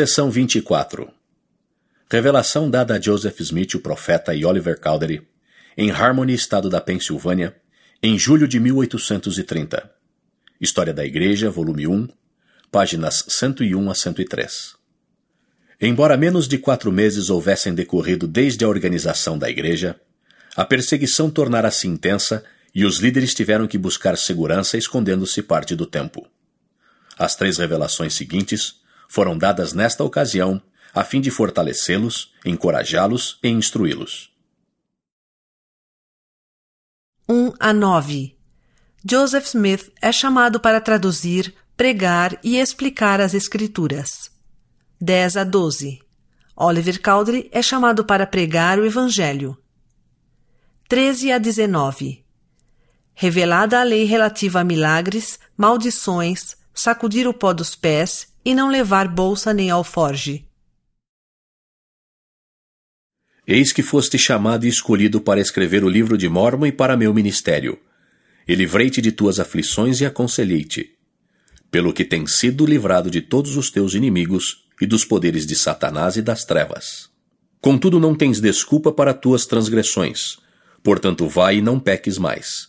Seção 24 Revelação dada a Joseph Smith, o profeta, e Oliver Cowdery, em Harmony, estado da Pensilvânia, em julho de 1830. História da Igreja, volume 1, páginas 101 a 103. Embora menos de quatro meses houvessem decorrido desde a organização da Igreja, a perseguição tornara-se intensa e os líderes tiveram que buscar segurança escondendo-se parte do tempo. As três revelações seguintes foram dadas nesta ocasião a fim de fortalecê-los, encorajá-los e instruí-los. 1 a 9 Joseph Smith é chamado para traduzir, pregar e explicar as Escrituras. 10 a 12 Oliver Cowdery é chamado para pregar o Evangelho. 13 a 19 Revelada a lei relativa a milagres, maldições, sacudir o pó dos pés e não levar bolsa nem alforge. Eis que foste chamado e escolhido para escrever o livro de Mormon e para meu ministério. E livrei-te de tuas aflições e aconselhei-te. Pelo que tens sido livrado de todos os teus inimigos e dos poderes de Satanás e das trevas. Contudo, não tens desculpa para tuas transgressões. Portanto, vai e não peques mais.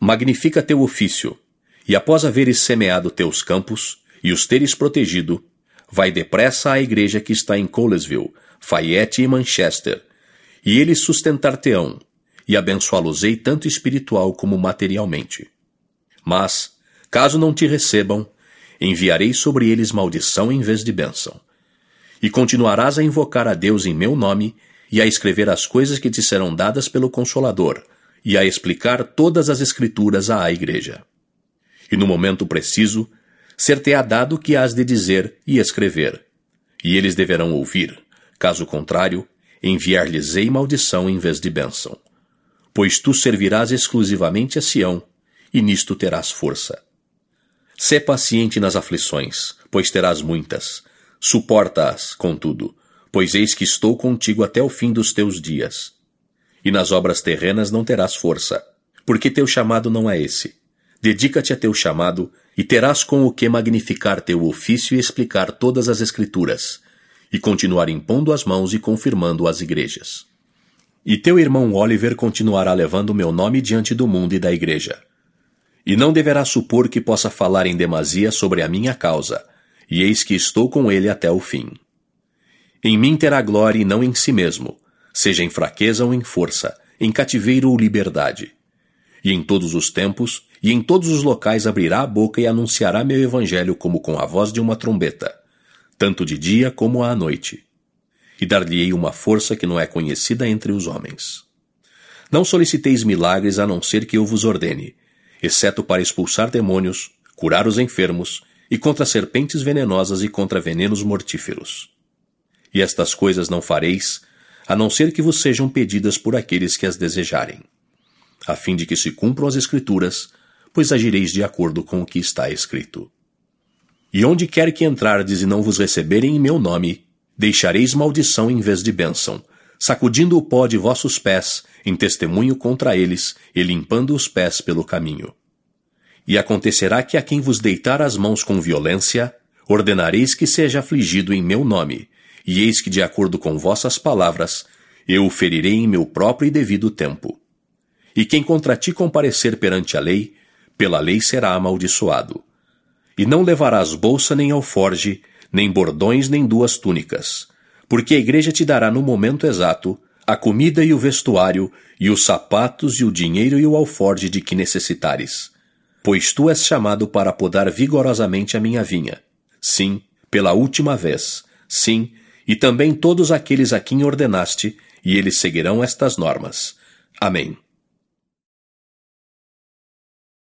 Magnifica teu ofício, e após haveres semeado teus campos, e os teres protegido, vai depressa à igreja que está em Colesville, Fayette e Manchester, e eles sustentar-te-ão, e abençoá-los-ei tanto espiritual como materialmente. Mas, caso não te recebam, enviarei sobre eles maldição em vez de bênção. E continuarás a invocar a Deus em meu nome, e a escrever as coisas que te serão dadas pelo Consolador, e a explicar todas as Escrituras à igreja. E no momento preciso, ser-te-á dado que has de dizer e escrever. E eles deverão ouvir. Caso contrário, enviar-lhes-ei maldição em vez de bênção. Pois tu servirás exclusivamente a Sião, e nisto terás força. Sê paciente nas aflições, pois terás muitas. Suporta-as, contudo, pois eis que estou contigo até o fim dos teus dias. E nas obras terrenas não terás força, porque teu chamado não é esse. Dedica-te a teu chamado e terás com o que magnificar teu ofício e explicar todas as Escrituras, e continuar impondo as mãos e confirmando as igrejas. E teu irmão Oliver continuará levando meu nome diante do mundo e da igreja. E não deverá supor que possa falar em demasia sobre a minha causa, e eis que estou com ele até o fim. Em mim terá glória e não em si mesmo, seja em fraqueza ou em força, em cativeiro ou liberdade. E em todos os tempos e em todos os locais abrirá a boca e anunciará meu evangelho como com a voz de uma trombeta, tanto de dia como à noite. E dar-lhe-ei uma força que não é conhecida entre os homens. Não soliciteis milagres a não ser que eu vos ordene, exceto para expulsar demônios, curar os enfermos, e contra serpentes venenosas e contra venenos mortíferos. E estas coisas não fareis, a não ser que vos sejam pedidas por aqueles que as desejarem, a fim de que se cumpram as Escrituras, pois agireis de acordo com o que está escrito. E onde quer que entrardes e não vos receberem em meu nome, deixareis maldição em vez de bênção, sacudindo o pó de vossos pés, em testemunho contra eles, e limpando os pés pelo caminho. E acontecerá que a quem vos deitar as mãos com violência, ordenareis que seja afligido em meu nome, e eis que, de acordo com vossas palavras, eu o ferirei em meu próprio e devido tempo. E quem contra ti comparecer perante a lei, pela lei será amaldiçoado. E não levarás bolsa nem alforge, nem bordões nem duas túnicas, porque a igreja te dará no momento exato a comida e o vestuário, e os sapatos e o dinheiro e o alforge de que necessitares. Pois tu és chamado para podar vigorosamente a minha vinha. Sim, pela última vez. Sim, e também todos aqueles a quem ordenaste, e eles seguirão estas normas. Amém.